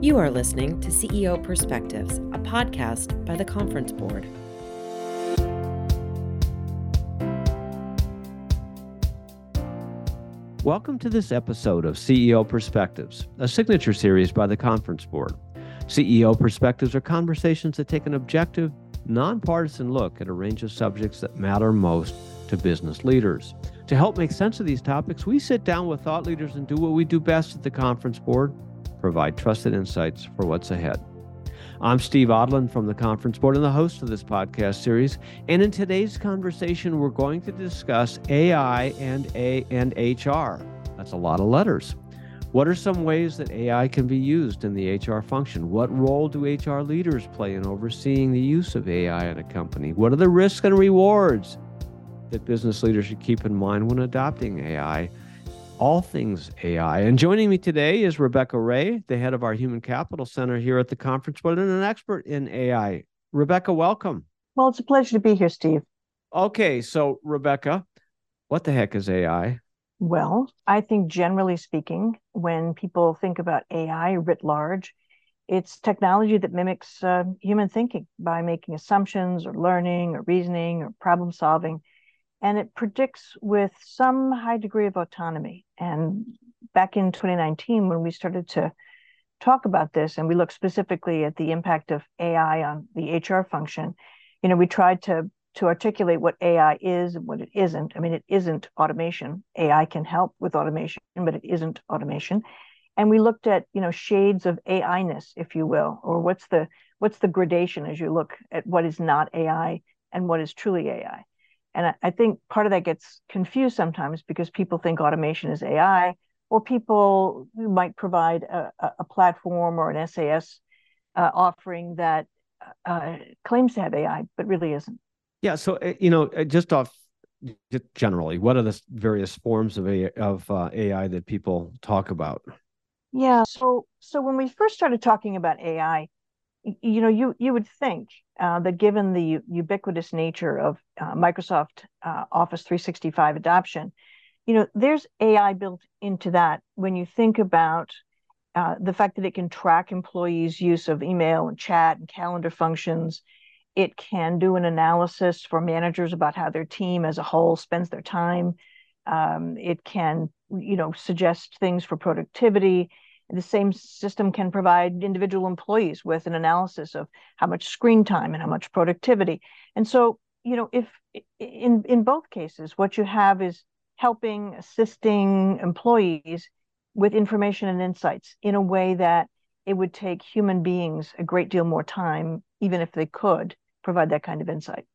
You are listening to CEO Perspectives, a podcast by the Conference Board. Welcome to this episode of CEO Perspectives, a signature series by the Conference Board. CEO Perspectives are conversations that take an objective, nonpartisan look at a range of subjects that matter most to business leaders. To help make sense of these topics, we sit down with thought leaders and do what we do best at the Conference Board provide trusted insights for what's ahead. I'm Steve Odland from the Conference Board and the host of this podcast series. And in today's conversation, we're going to discuss AI and A and HR. That's a lot of letters. What are some ways that AI can be used in the HR function? What role do HR leaders play in overseeing the use of AI in a company? What are the risks and rewards that business leaders should keep in mind when adopting AI? All things AI. And joining me today is Rebecca Ray, the head of our Human Capital Center here at the conference, but an expert in AI. Rebecca, welcome. Well, it's a pleasure to be here, Steve. Okay, so Rebecca, what the heck is AI? Well, I think generally speaking, when people think about AI writ large, it's technology that mimics uh, human thinking by making assumptions or learning or reasoning or problem solving and it predicts with some high degree of autonomy. And back in 2019, when we started to talk about this, and we looked specifically at the impact of AI on the HR function, you know, we tried to to articulate what AI is and what it isn't. I mean, it isn't automation. AI can help with automation, but it isn't automation. And we looked at, you know, shades of AI-ness, if you will, or what's the what's the gradation as you look at what is not AI and what is truly AI. And I, think part of that gets confused sometimes because people think automation is AI, or people who might provide a, a platform or an SAS uh, offering that uh, claims to have AI, but really isn't. Yeah. So, uh, you know, uh, just off just generally, what are the various forms of, AI, of uh, AI that people talk about? Yeah. So, so when we first started talking about AI, you know, you you would think uh, that given the ubiquitous nature of uh, Microsoft uh, Office 365 adoption, you know, there's AI built into that when you think about uh, the fact that it can track employees' use of email and chat and calendar functions. It can do an analysis for managers about how their team as a whole spends their time. Um, it can, you know, suggest things for productivity the same system can provide individual employees with an analysis of how much screen time and how much productivity. And so, you know, if in in both cases, what you have is helping, assisting employees with information and insights in a way that it would take human beings a great deal more time, even if they could provide that kind of insight.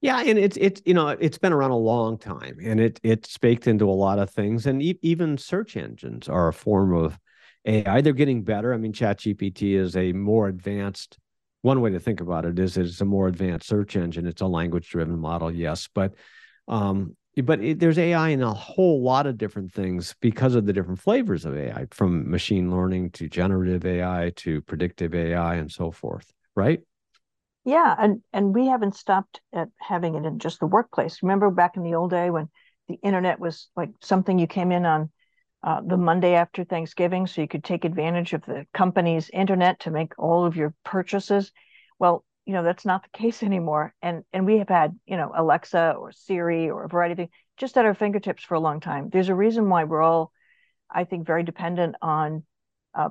Yeah, and it's it's you know it's been around a long time, and it it's baked into a lot of things, and e- even search engines are a form of AI. They're getting better. I mean, ChatGPT is a more advanced. One way to think about it is it's a more advanced search engine. It's a language-driven model, yes, but um, but it, there's AI in a whole lot of different things because of the different flavors of AI, from machine learning to generative AI to predictive AI and so forth. Right? Yeah, and and we haven't stopped at having it in just the workplace. Remember back in the old day when the internet was like something you came in on uh, the Monday after Thanksgiving, so you could take advantage of the company's internet to make all of your purchases. Well, you know that's not the case anymore, and and we have had you know Alexa or Siri or a variety of things just at our fingertips for a long time. There's a reason why we're all, I think, very dependent on, uh,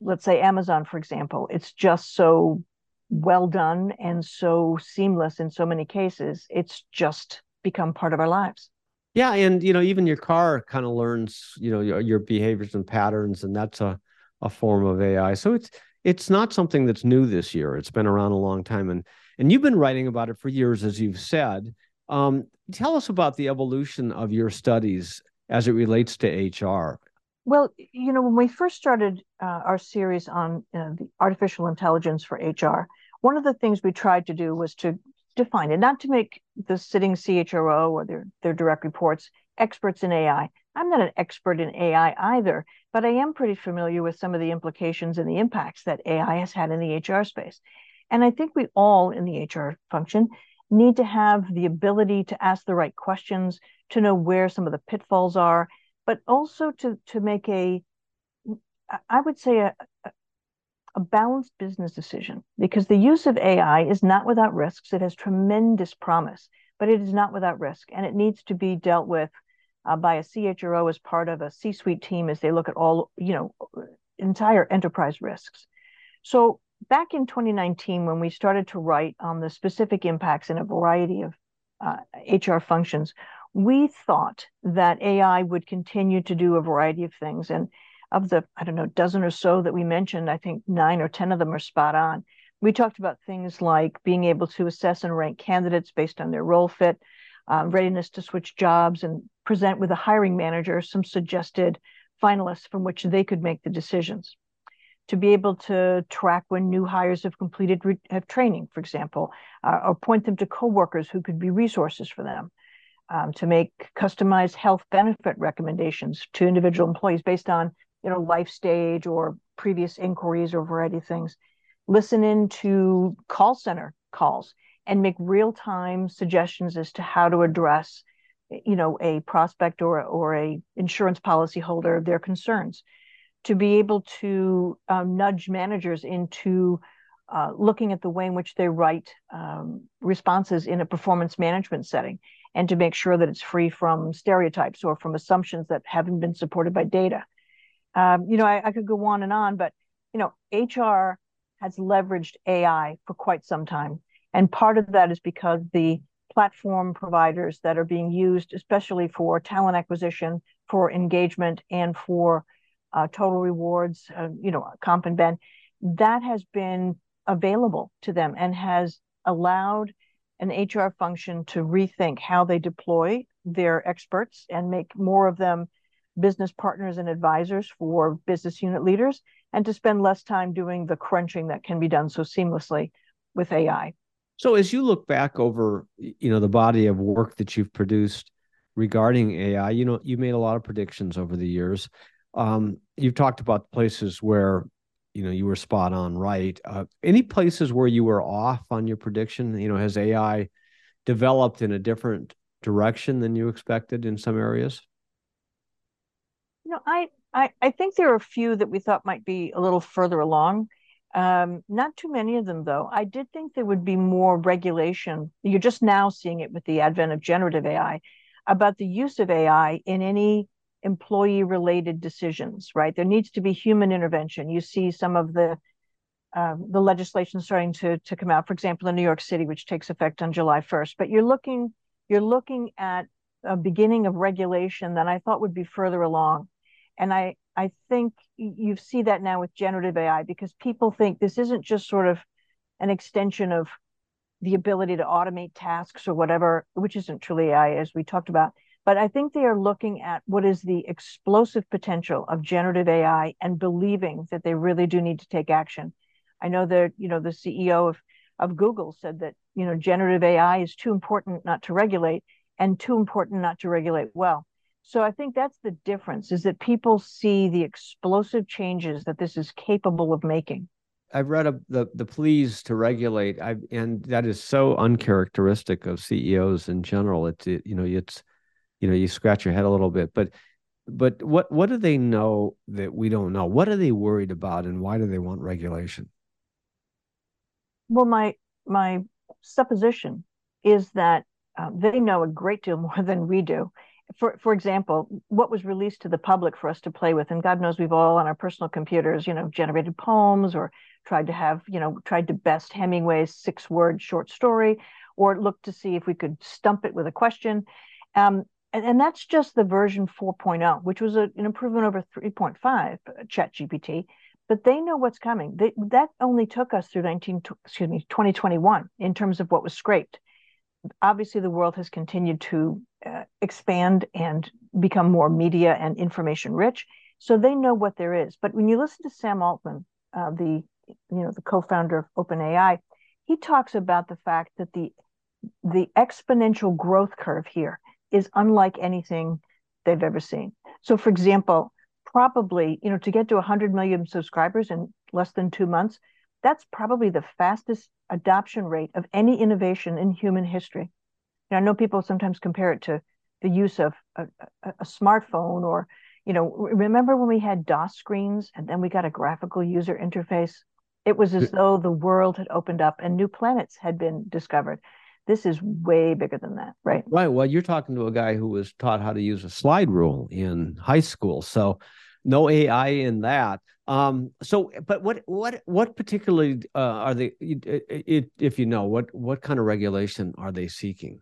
let's say Amazon, for example. It's just so well done and so seamless in so many cases. It's just become part of our lives. Yeah, and you know, even your car kind of learns, you know, your, your behaviors and patterns, and that's a a form of AI. So it's it's not something that's new this year. It's been around a long time, and and you've been writing about it for years, as you've said. Um, tell us about the evolution of your studies as it relates to HR. Well, you know, when we first started uh, our series on uh, the artificial intelligence for HR, one of the things we tried to do was to define it, not to make the sitting CHRO or their, their direct reports experts in AI. I'm not an expert in AI either, but I am pretty familiar with some of the implications and the impacts that AI has had in the HR space. And I think we all in the HR function need to have the ability to ask the right questions, to know where some of the pitfalls are, but also to, to make a, I would say, a, a balanced business decision because the use of AI is not without risks. It has tremendous promise, but it is not without risk, and it needs to be dealt with uh, by a CHRO as part of a C-suite team as they look at all, you know, entire enterprise risks. So back in 2019, when we started to write on the specific impacts in a variety of uh, HR functions, we thought that AI would continue to do a variety of things. And of the, I don't know, dozen or so that we mentioned, I think nine or 10 of them are spot on. We talked about things like being able to assess and rank candidates based on their role fit, um, readiness to switch jobs, and present with a hiring manager some suggested finalists from which they could make the decisions. To be able to track when new hires have completed have training, for example, uh, or point them to coworkers who could be resources for them. Um, to make customized health benefit recommendations to individual employees based on you know life stage or previous inquiries or variety of things listen in to call center calls and make real-time suggestions as to how to address you know a prospect or or a insurance policy holder their concerns. To be able to um, nudge managers into uh, looking at the way in which they write um, responses in a performance management setting and to make sure that it's free from stereotypes or from assumptions that haven't been supported by data um, you know I, I could go on and on but you know hr has leveraged ai for quite some time. And part of that is because the platform providers that are being used, especially for talent acquisition, for engagement, and for uh, total rewards, uh, you know, comp and ben, that has been available to them and has allowed an HR function to rethink how they deploy their experts and make more of them business partners and advisors for business unit leaders and to spend less time doing the crunching that can be done so seamlessly with AI. So as you look back over, you know, the body of work that you've produced regarding AI, you know, you made a lot of predictions over the years. Um, you've talked about places where, you know, you were spot on right. Uh, any places where you were off on your prediction? You know, has AI developed in a different direction than you expected in some areas? You know, I I, I think there are a few that we thought might be a little further along. Um, not too many of them, though. I did think there would be more regulation. You're just now seeing it with the advent of generative AI about the use of AI in any employee related decisions, right? There needs to be human intervention. You see some of the um, the legislation starting to to come out, for example, in New York City, which takes effect on July 1st. But you're looking you're looking at a beginning of regulation that I thought would be further along, and I I think you see that now with generative AI because people think this isn't just sort of an extension of the ability to automate tasks or whatever, which isn't truly AI as we talked about. But I think they are looking at what is the explosive potential of generative AI and believing that they really do need to take action. I know that, you know, the CEO of, of Google said that, you know, generative AI is too important not to regulate and too important not to regulate well. So I think that's the difference is that people see the explosive changes that this is capable of making. I've read a, the the pleas to regulate, I and that is so uncharacteristic of CEOs in general. It's it, you know it's you know you scratch your head a little bit, but but what what do they know that we don't know? What are they worried about, and why do they want regulation? Well, my my supposition is that uh, they know a great deal more than we do, for for example, what was released to the public for us to play with, and God knows we've all on our personal computers, you know, generated poems or tried to have, you know, tried to best Hemingway's six-word short story, or looked to see if we could stump it with a question. Um, and, and that's just the version 4.0, which was a, an improvement over 3.5 uh, Chat GPT. But they know what's coming. They, that only took us through 19, excuse me, 2021 in terms of what was scraped obviously the world has continued to uh, expand and become more media and information rich so they know what there is. But when you listen to sam altman uh, the you know the co-founder of openai he talks about the fact that the the exponential growth curve here is unlike anything they've ever seen. So for example probably you know to get to 100 million subscribers in less than two months that's probably the fastest adoption rate of any innovation in human history. I know people sometimes compare it to the use of a, a, a, smartphone or, you know, remember when we had DOS screens and then we got a graphical user interface? It was as though the world had opened up and new planets had been discovered. This is way bigger than that, right? Right. Well, you're talking to a guy who was taught how to use a slide rule in high school. So no AI in that. Um, so, but what what what particularly uh, are they? It, if you know what what kind of regulation are they seeking?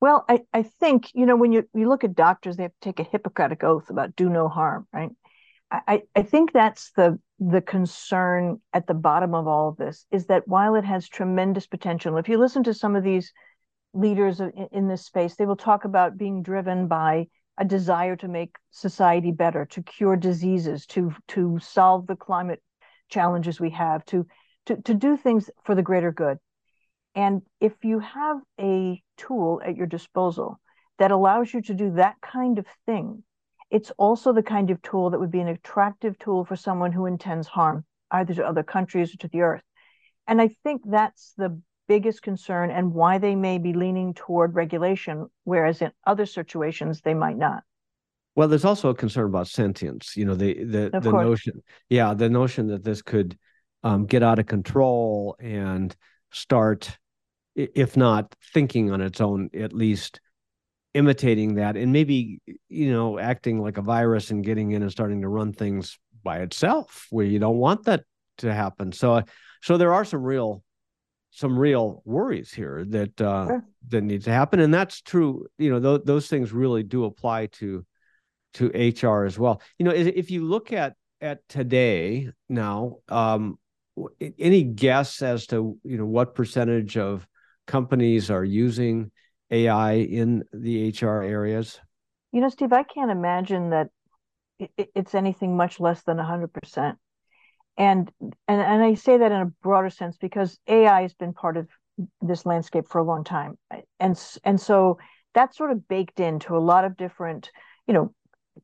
Well, I, I think you know when you you look at doctors, they have to take a Hippocratic oath about do no harm, right? I, I think that's the the concern at the bottom of all of this is that while it has tremendous potential, if you listen to some of these leaders in, in this space, they will talk about being driven by a desire to make society better, to cure diseases, to to solve the climate challenges we have, to to to do things for the greater good. And if you have a tool at your disposal that allows you to do that kind of thing, it's also the kind of tool that would be an attractive tool for someone who intends harm, either to other countries or to the earth. And I think that's the biggest concern and why they may be leaning toward regulation, whereas in other situations they might not. Well, there's also a concern about sentience. You know, the the of the course. notion, yeah, the notion that this could um, get out of control and start, if not thinking on its own, at least imitating that, and maybe you know, acting like a virus and getting in and starting to run things by itself, where you don't want that to happen. So, so there are some real some real worries here that uh, sure. that need to happen, and that's true. You know, th- those things really do apply to to HR as well. You know, if you look at at today now, um, any guess as to you know what percentage of companies are using AI in the HR areas? You know, Steve, I can't imagine that it's anything much less than 100% and and and I say that in a broader sense because AI has been part of this landscape for a long time, and and so that's sort of baked into a lot of different, you know,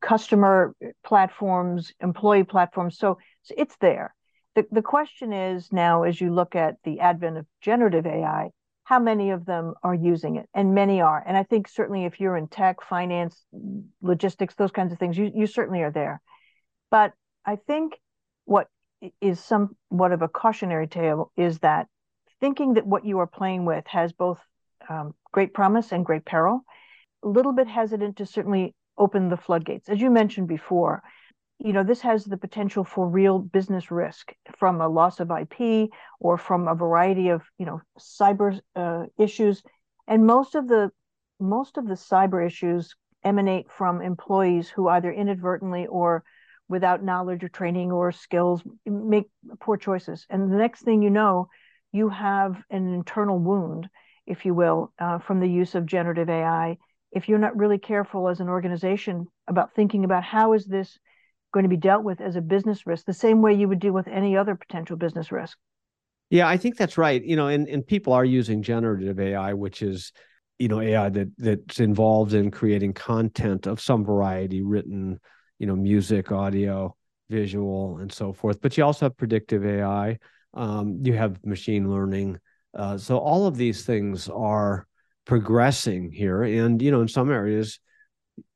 customer platforms, employee platforms. So, so it's there. The the question is now, as you look at the advent of generative AI, how many of them are using it? And many are. And I think certainly if you're in tech, finance, logistics, those kinds of things, you you certainly are there. But I think what is somewhat of a cautionary tale is that thinking that what you are playing with has both um, great promise and great peril, a little bit hesitant to certainly open the floodgates. As you mentioned before, you know, this has the potential for real business risk from a loss of IP or from a variety of, you know, cyber uh, issues. And most of the most of the cyber issues emanate from employees who either inadvertently or without knowledge or training or skills make poor choices. And the next thing you know you have an internal wound if you will uh, from the use of generative ai if you're not really careful as an organization about thinking about how is this going to be dealt with as a business risk the same way you would deal with any other potential business risk. Yeah i think that's right. You know and, and people are using generative ai which is you know ai that that's involved in creating content of some variety written you know music audio visual and so forth. But you also have predictive ai um, you have machine learning. Uh, so all of these things are progressing here. And you know in some areas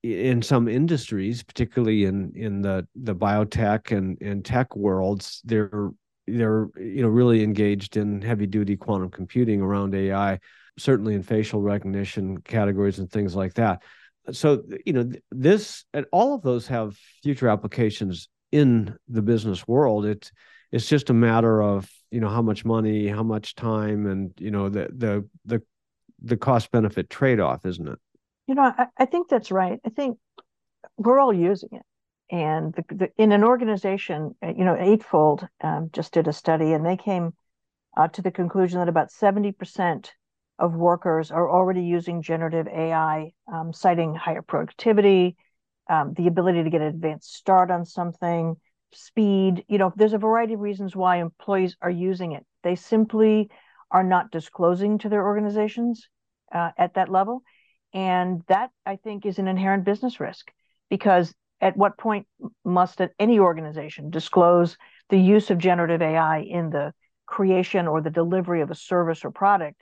in some industries particularly in in the the biotech and and tech worlds they're they're you know really engaged in heavy duty quantum computing around ai certainly in facial recognition categories and things like that so you know this and all of those have future applications in the business world. It's it's just a matter of you know how much money how much time and you know the the the the cost benefit trade-off isn't it? You know I, I think that's right. I think we're all using it. And the, the, in an organization uh, you know eightfold um, just did a study and they came uh, to the conclusion that about 70% of workers are already using generative AI, um, citing higher productivity, um, the ability to get an advanced start on something, speed. You know, there's a variety of reasons why employees are using it. They simply are not disclosing to their organizations uh, at that level. And that, I think, is an inherent business risk because at what point must any organization disclose the use of generative AI in the creation or the delivery of a service or product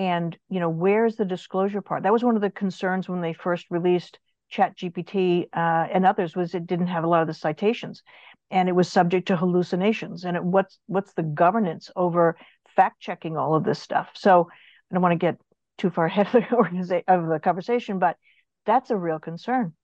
and you know where's the disclosure part that was one of the concerns when they first released Chat GPT uh, and others was it didn't have a lot of the citations, and it was subject to hallucinations. And it, what's what's the governance over fact checking all of this stuff? So I don't want to get too far ahead of the, of the conversation, but that's a real concern.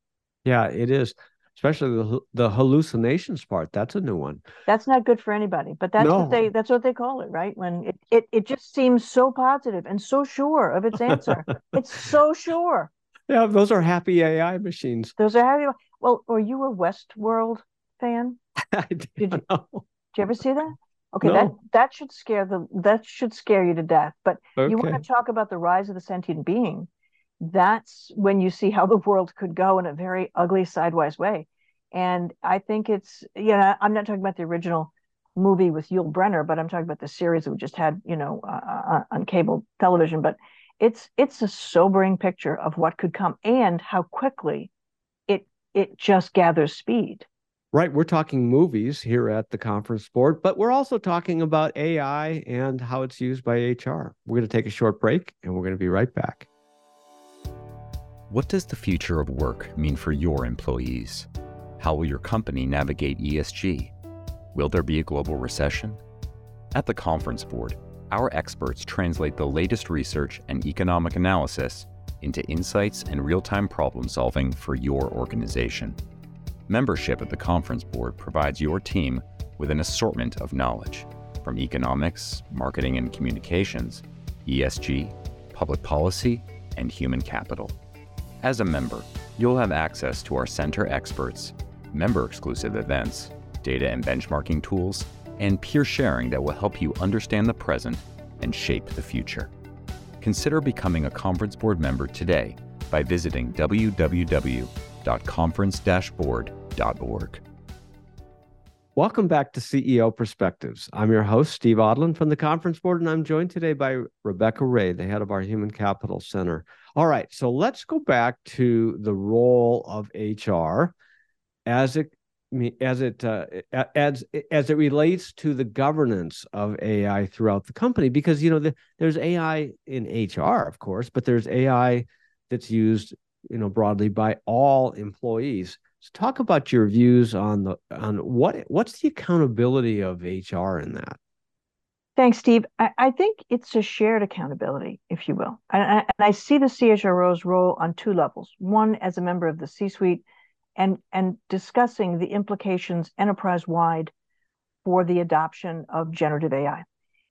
Yeah, it is especially the, the hallucinations part. That's a new one. That's not good for anybody, but that's no. what they that's what they call it, right? When it, it it just seems so positive and so sure of its answer. it's so sure. Yeah, those are happy AI machines. Those are happy. Well, are you a Westworld fan? did you? Know. Did you ever see that? Okay, no. that that should scare the that should scare you to death. But okay. you want to talk about the rise of the sentient being? That's when you see how the world could go in a very ugly sideways way. And I think it's, you know, I'm not talking about the original movie with Yul Brynner, but I'm talking about the series that we just had, you know, uh, uh on cable television. But it's it's a sobering picture of what could come and how quickly it it just gathers speed. Right, we're talking movies here at the conference board, but we're also talking about AI and how it's used by HR. We're going to take a short break and we're going to be right back. What does the future of work mean for your employees? How will your company navigate ESG? Will there be a global recession? At the Conference Board, our experts translate the latest research and economic analysis into insights and real time problem solving for your organization. Membership at the Conference Board provides your team with an assortment of knowledge from economics, marketing and communications, ESG, public policy, and human capital. As a member, you'll have access to our center experts, member exclusive events, data and benchmarking tools, and peer sharing that will help you understand the present and shape the future. Consider becoming a Conference Board member today by visiting www.conference-board.org. Welcome back to CEO Perspectives. I'm your host, Steve Odland from the Conference Board, and I'm joined today by Rebecca Ray, the head of our Human Capital Center. All right, so let's go back to the role of HR as it as it uh, as as it relates to the governance of AI throughout the company, because you know the, there's AI in HR, of course, but there's AI that's used you know broadly by all employees. So talk about your views on the on what what's the accountability of HR in that. Thanks, Steve. I, I, think it's a shared accountability, if you will. And I, and I, see the CHRO's role on two levels. One, as a member of the C-suite, and and discussing the implications enterprise wide for the adoption of generative AI.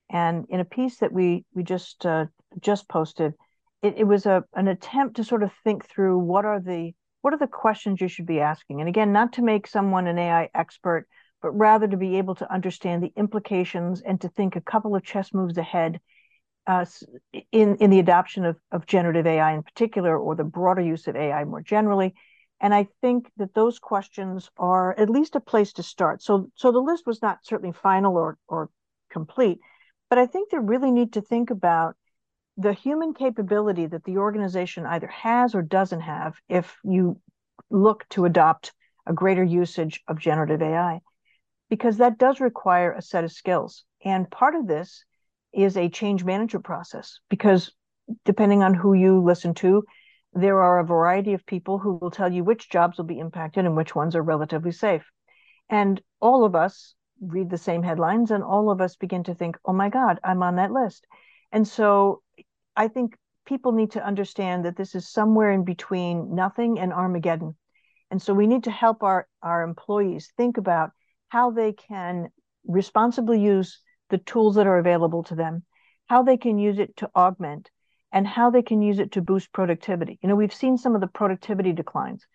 And in a piece that we we just uh, just posted, it, it was a an attempt to sort of think through what are the what are the questions you should be asking. And again, not to make someone an AI expert but rather to be able to understand the implications and to think a couple of chess moves ahead uh, in, in the adoption of, of generative AI in particular, or the broader use of AI more generally. And I think that those questions are at least a place to start. So, so the list was not certainly final or, or complete, but I think they really need to think about the human capability that the organization either has or doesn't have if you look to adopt a greater usage of generative AI because that does require a set of skills. And part of this is a change management process because depending on who you listen to, there are a variety of people who will tell you which jobs will be impacted and which ones are relatively safe. And all of us read the same headlines and all of us begin to think, oh my God, I'm on that list. And so I think people need to understand that this is somewhere in between nothing and Armageddon. And so we need to help our, our employees think about how they can responsibly use the tools that are available to them, how they can use it to augment, and how they can use it to boost productivity. You know, we've seen some of the productivity declines.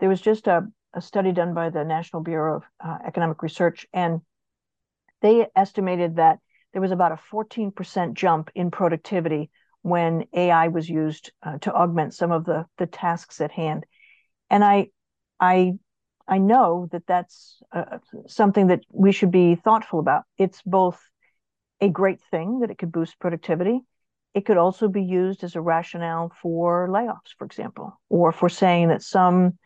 There was just a, a study done by the National Bureau of uh, Economic Research, and they estimated that there was about a 14% jump in productivity when AI was used uh, to augment some of the, the tasks at hand. And I, I I know that that's uh, something that we should be thoughtful about. It's both a great thing that it could boost productivity. It could also be used as a rationale for layoffs, for example, or for saying that some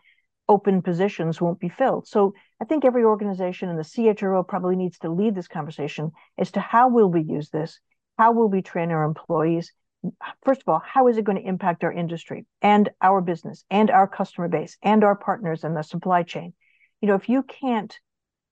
open positions won't be filled. So I think every organization and the CHRO probably needs to lead this conversation as to how will we use this, how will we train our employees, first of all, how is it going to impact our industry and our business and our customer base and our partners in the supply chain? You know, if you can't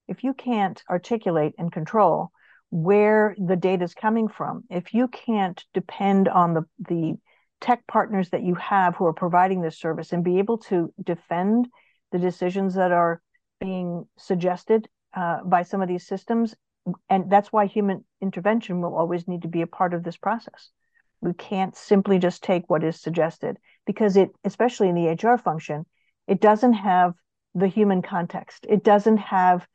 if you can't articulate and control where the data is coming from, if you can't depend on the the tech partners that you have who are providing this service and be able to defend the decisions that are being suggested uh, by some of these systems, and that's why human intervention will always need to be a part of this process. We can't simply just take what is suggested because it, especially in the HR function, it doesn't have the human context. It doesn't have,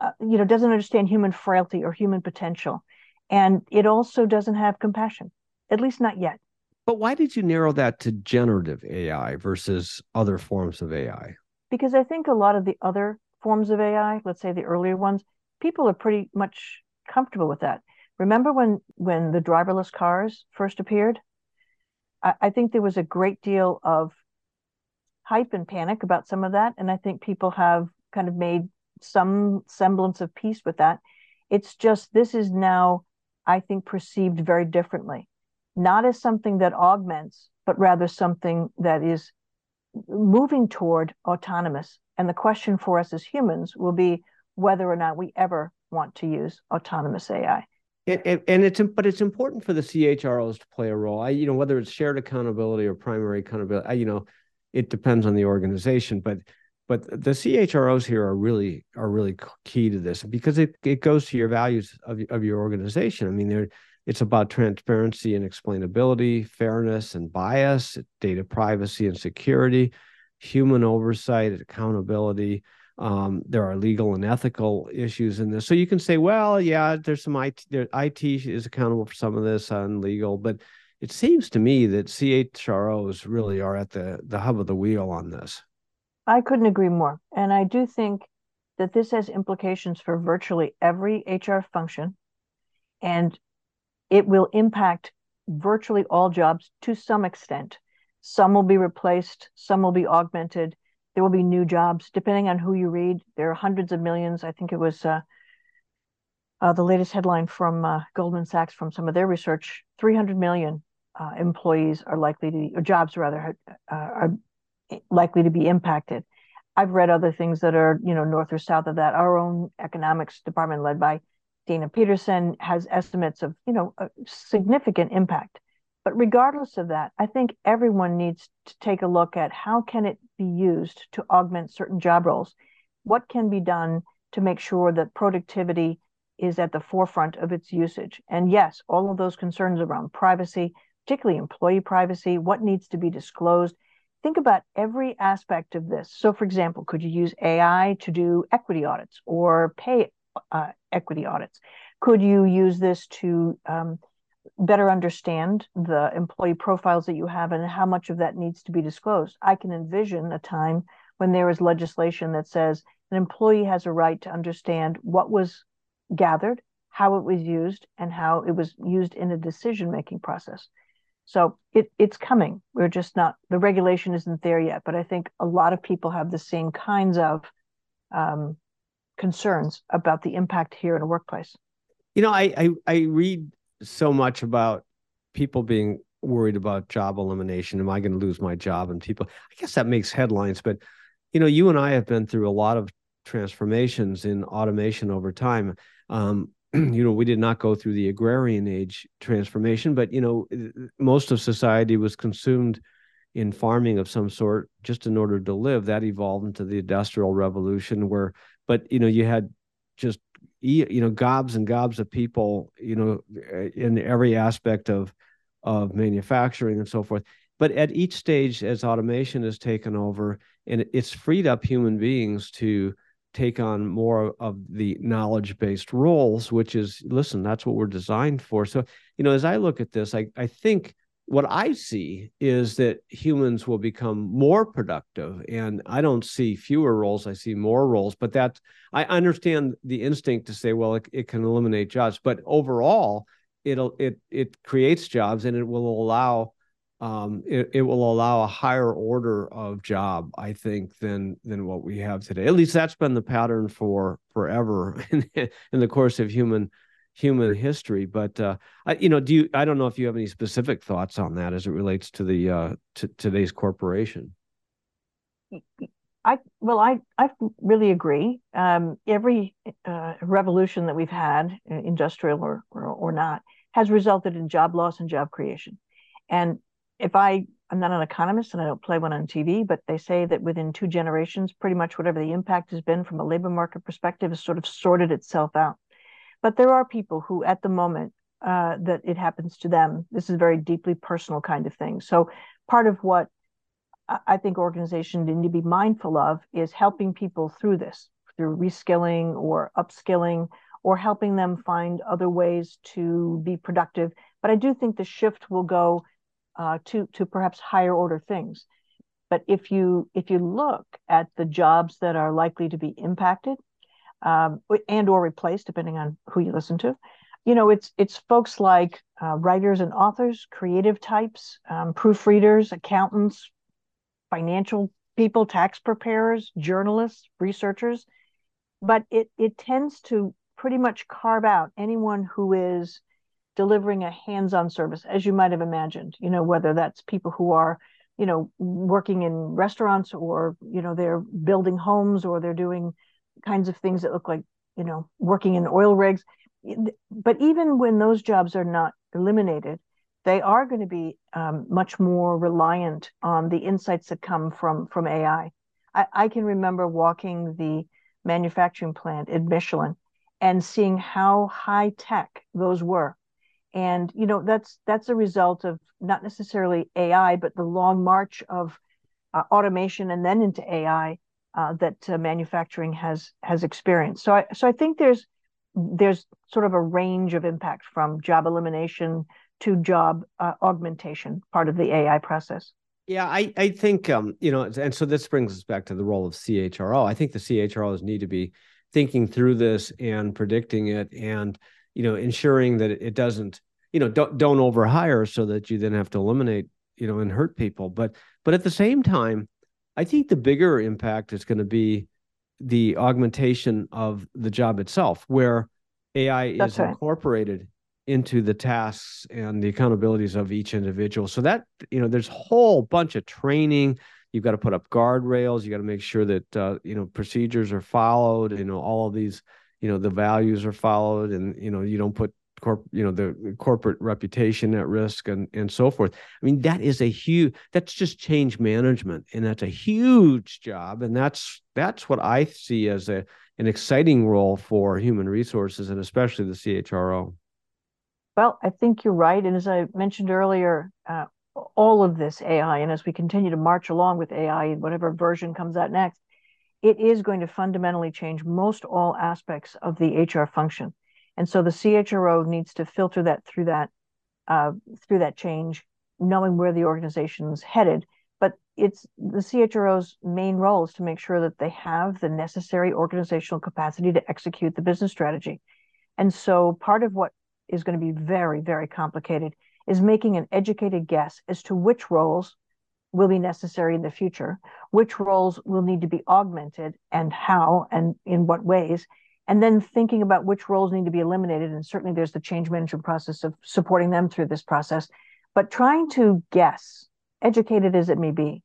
uh, you know, doesn't understand human frailty or human potential, and it also doesn't have compassion, at least not yet. But why did you narrow that to generative AI versus other forms of AI? Because I think a lot of the other forms of AI, let's say the earlier ones, people are pretty much comfortable with that. Remember when when the driverless cars first appeared? I, I think there was a great deal of hype and panic about some of that, and I think people have kind of made some semblance of peace with that. It's just this is now, I think, perceived very differently, not as something that augments, but rather something that is moving toward autonomous. And the question for us as humans will be whether or not we ever want to use autonomous AI. And, and, it's but it's important for the CHROs to play a role. I you know whether it's shared accountability or primary accountability. I, you know, it depends on the organization, but but the CHROs here are really are really key to this because it it goes to your values of of your organization. I mean, there it's about transparency and explainability, fairness and bias, data privacy and security, human oversight, accountability um, there are legal and ethical issues in this. So you can say, well, yeah, there's some IT, there, IT is accountable for some of this on legal, but it seems to me that CHROs really are at the, the hub of the wheel on this. I couldn't agree more. And I do think that this has implications for virtually every HR function, and it will impact virtually all jobs to some extent. Some will be replaced, some will be augmented there will be new jobs depending on who you read. There are hundreds of millions. I think it was uh, uh, the latest headline from uh, Goldman Sachs from some of their research: 300 million uh, employees are likely to, or jobs rather, uh, are likely to be impacted. I've read other things that are, you know, north or south of that. Our own economics department, led by Dana Peterson, has estimates of, you know, significant impact. But regardless of that, I think everyone needs to take a look at how can it be used to augment certain job roles? What can be done to make sure that productivity is at the forefront of its usage? And yes, all of those concerns around privacy, particularly employee privacy, what needs to be disclosed. Think about every aspect of this. So, for example, could you use AI to do equity audits or pay uh, equity audits? Could you use this to um, better understand the employee profiles that you have and how much of that needs to be disclosed. I can envision a time when there is legislation that says an employee has a right to understand what was gathered, how it was used, and how it was used in a decision making process. So it, it's coming. We're just not, the regulation isn't there yet, but I think a lot of people have the same kinds of um, concerns about the impact here in a workplace. You know, I, I, I read so much about people being worried about job elimination. Am I going to lose my job? And people, I guess that makes headlines, but you know, you and I have been through a lot of transformations in automation over time. Um, you know, we did not go through the agrarian age transformation, but you know, most of society was consumed in farming of some sort just in order to live. That evolved into the industrial revolution, where, but you know, you had just you know gobs and gobs of people you know eh, in every aspect of of manufacturing and so forth. But at each stage as automation has taken over and it's freed up human beings to take on more of the knowledge based roles which is listen that's what we're designed for. So you know as i look at this i i think what I see is that humans will become more productive, and I don't see fewer roles. I see more roles. But that I understand the instinct to say, well, it, it can eliminate jobs, but overall, it'll it it creates jobs, and it will allow um, it, it will allow a higher order of job, I think, than than what we have today. At least that's been the pattern for forever in, in the course of human human history. But uh, I, you know, do you? I don't know if you have any specific thoughts on that as it relates to the uh, to today's corporation. I well, I I really agree. Um, every uh, revolution that we've had, uh, industrial or, or or not, has resulted in job loss and job creation. And if I I'm not an economist and I don't play one on TV, but they say that within two generations, pretty much whatever the impact has been from a labor market perspective has sort of sorted itself out. But there are people who, at the moment uh, that it happens to them, this is a very deeply personal kind of thing. So part of what I think organizations need to be mindful of is helping people through this, through reskilling or upskilling, or helping them find other ways to be productive. But I do think the shift will go uh, to to perhaps higher order things. But if you if you look at the jobs that are likely to be impacted um, and or replaced, depending on who you listen to, you know it's it's folks like uh, writers and authors, creative types, um, proofreaders, accountants, financial people, tax preparers, journalists, researchers. But it it tends to pretty much carve out anyone who is delivering a hands-on service as you might have imagined you know whether that's people who are you know working in restaurants or you know they're building homes or they're doing kinds of things that look like you know working in oil rigs. But even when those jobs are not eliminated they are going to be um, much more reliant on the insights that come from from ai I, I can remember walking the manufacturing plant at michelin and seeing how high tech those were. And you know that's that's a result of not necessarily AI, but the long march of uh, automation and then into AI uh, that uh, manufacturing has has experienced. So I so I think there's there's sort of a range of impact from job elimination to job uh, augmentation, part of the AI process. Yeah, I, I think um, you know, and so this brings us back to the role of CHRO. I think the CHROs need to be thinking through this and predicting it and you know, ensuring that it doesn't, you know, don't don't overhire so that you then have to eliminate, you know, and hurt people. But but at the same time, I think the bigger impact is going to be the augmentation of the job itself, where AI That's is right. incorporated into the tasks and the accountabilities of each individual. So that you know, there's a whole bunch of training. You've got to put up guardrails. You got to make sure that uh, you know procedures are followed. You know all of these you know the values are followed and you know you don't put corp you know the corporate reputation at risk and and so forth i mean that is a huge that's just change management and that's a huge job and that's that's what i see as a an exciting role for human resources and especially the chro well i think you're right and as i mentioned earlier uh, all of this ai and as we continue to march along with ai and whatever version comes out next it is going to fundamentally change most all aspects of the HR function. And so the CHRO needs to filter that through that uh, through that change, knowing where the organization's headed. But it's the CHRO's main role is to make sure that they have the necessary organizational capacity to execute the business strategy. And so part of what is going to be very, very complicated is making an educated guess as to which roles will be necessary in the future, which roles will need to be augmented and how and in what ways, and then thinking about which roles need to be eliminated. And certainly there's the change management process of supporting them through this process, but trying to guess, educated as it may be,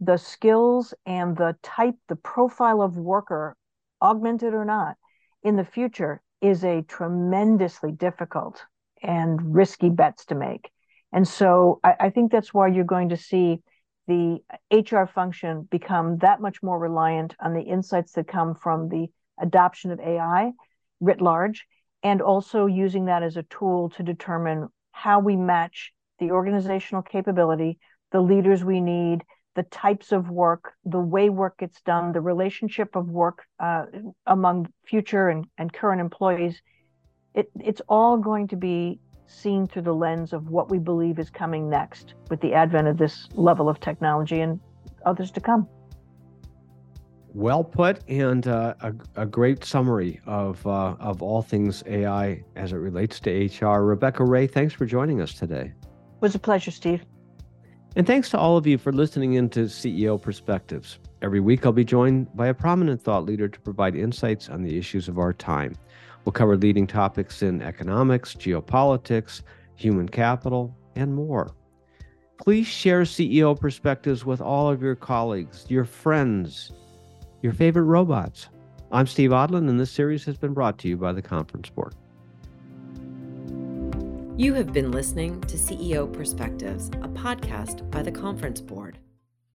the skills and the type, the profile of worker, augmented or not, in the future is a tremendously difficult and risky bets to make. And so I, I, think that's why you're going to see the HR function become that much more reliant on the insights that come from the adoption of AI writ large, and also using that as a tool to determine how we match the organizational capability, the leaders we need, the types of work, the way work gets done, the relationship of work uh, among future and, and current employees. It, it's all going to be seen through the lens of what we believe is coming next with the advent of this level of technology and others to come. Well put, and uh, a, a, great summary of uh, of all things AI as it relates to HR. Rebecca Ray, thanks for joining us today. It was a pleasure, Steve. And thanks to all of you for listening in to CEO Perspectives. Every week, I'll be joined by a prominent thought leader to provide insights on the issues of our time. We'll cover leading topics in economics, geopolitics, human capital, and more. Please share CEO perspectives with all of your colleagues, your friends, your favorite robots. I'm Steve Odland, and this series has been brought to you by the Conference Board. You have been listening to CEO Perspectives, a podcast by the Conference Board.